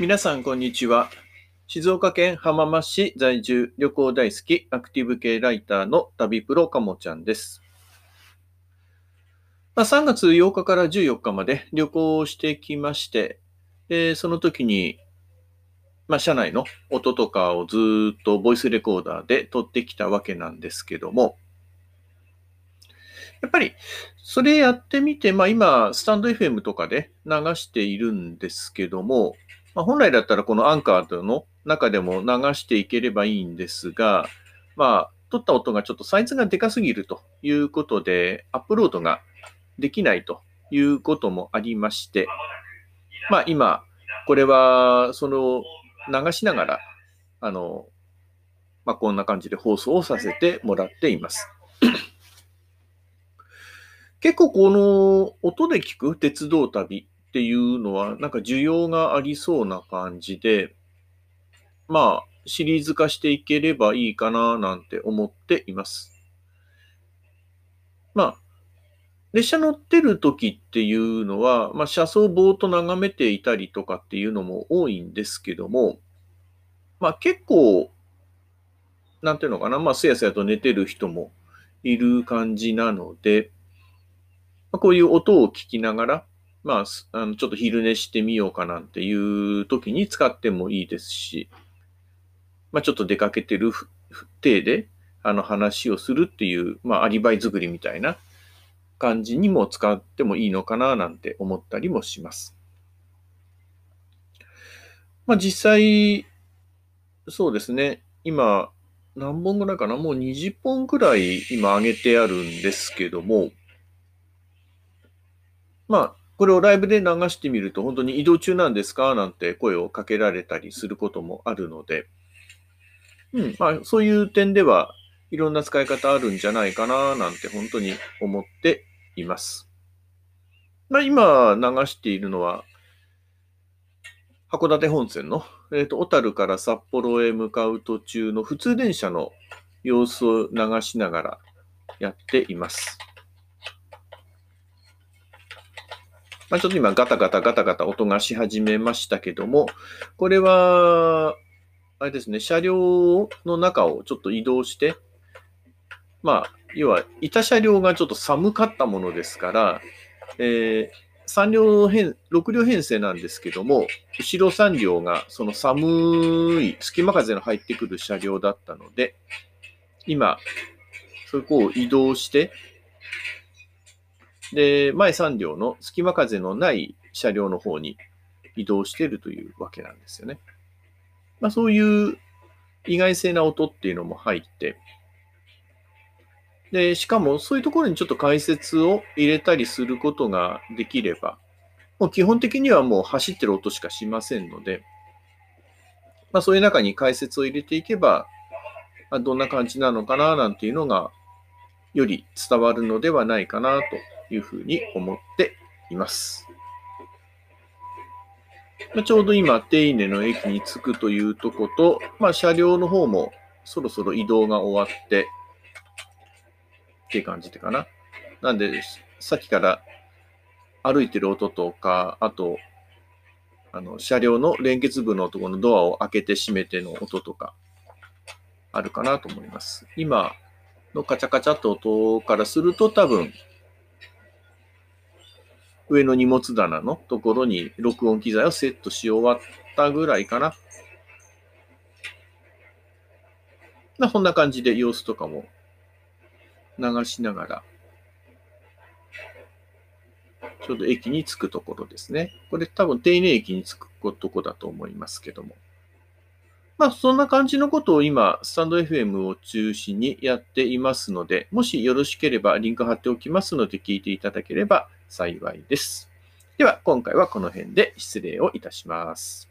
皆さん、こんにちは。静岡県浜松市在住、旅行大好き、アクティブ系ライターの旅プロかもちゃんです。まあ、3月8日から14日まで旅行をしてきまして、でその時に、まあ、車内の音とかをずっとボイスレコーダーで撮ってきたわけなんですけども、やっぱり、それやってみて、まあ今、スタンド FM とかで流しているんですけども、まあ、本来だったらこのアンカーの中でも流していければいいんですが、まあ、撮った音がちょっとサイズがでかすぎるということで、アップロードができないということもありまして、まあ今、これは、その、流しながら、あの、まあこんな感じで放送をさせてもらっています。結構この音で聞く鉄道旅っていうのは、なんか需要がありそうな感じで、まあ、シリーズ化していければいいかななんて思っています。まあ、列車乗ってる時っていうのは、まあ、車窓をぼーっと眺めていたりとかっていうのも多いんですけども、まあ結構、なんていうのかな、まあすやすやと寝てる人もいる感じなので、まあ、こういう音を聞きながら、まあ、あのちょっと昼寝してみようかなんていう時に使ってもいいですし、まあ、ちょっと出かけてる体で、あの話をするっていう、まあ、アリバイ作りみたいな感じにも使ってもいいのかななんて思ったりもします。まあ、実際、そうですね。今、何本ぐらいかな？もう20本くらい今上げてあるんですけども、まあ、これをライブで流してみると、本当に移動中なんですか？なんて声をかけられたりすることもあるので、うん、まあ、そういう点では、いろんな使い方あるんじゃないかな、なんて本当に思っています。まあ、今流しているのは、函館本線の、えっ、ー、と、小樽から札幌へ向かう途中の普通電車の様子を流しながらやっています。まあ、ちょっと今ガタガタガタガタ音がし始めましたけども、これは、あれですね、車両の中をちょっと移動して、まあ、要は、板車両がちょっと寒かったものですから、えー、3両編、6両編成なんですけども、後ろ3両がその寒い隙間風の入ってくる車両だったので、今、そこを移動して、で、前3両の隙間風のない車両の方に移動しているというわけなんですよね。まあ、そういう意外性な音っていうのも入って、で、しかもそういうところにちょっと解説を入れたりすることができれば、もう基本的にはもう走ってる音しかしませんので、まあ、そういう中に解説を入れていけば、どんな感じなのかななんていうのがより伝わるのではないかなというふうに思っています。まあ、ちょうど今、手稲の駅に着くというとこと、まあ、車両の方もそろそろ移動が終わって、って感じでかな。なんで、さっきから歩いてる音とか、あと、あの、車両の連結部のところのドアを開けて閉めての音とか、あるかなと思います。今のカチャカチャっと音からすると多分、上の荷物棚のところに録音機材をセットし終わったぐらいかな。まあ、こんな感じで様子とかも流しながら、ちょうど駅に着くところですね。これ多分丁寧駅に着くとこだと思いますけども。まあ、そんな感じのことを今、スタンド FM を中心にやっていますので、もしよろしければリンク貼っておきますので聞いていただければ幸いです。では、今回はこの辺で失礼をいたします。